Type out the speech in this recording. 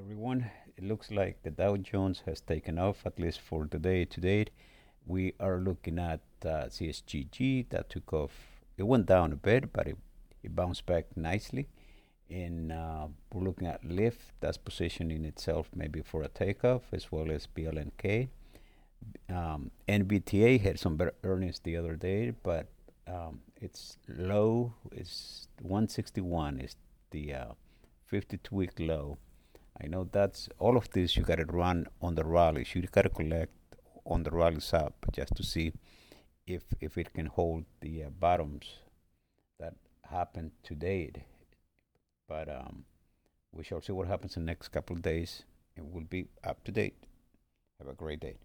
everyone. It looks like the Dow Jones has taken off, at least for today. To date, we are looking at uh, CHGG that took off. It went down a bit, but it, it bounced back nicely. And uh, we're looking at Lyft, that's positioning itself maybe for a takeoff, as well as BLNK. Um, NVTA had some better earnings the other day, but um, it's low. It's 161 is the uh, 52 week low. I know that's all of this you got to run on the rallies. You got to collect on the rallies up just to see if if it can hold the uh, bottoms that happened to date. But um, we shall see what happens in the next couple of days. It will be up to date. Have a great day.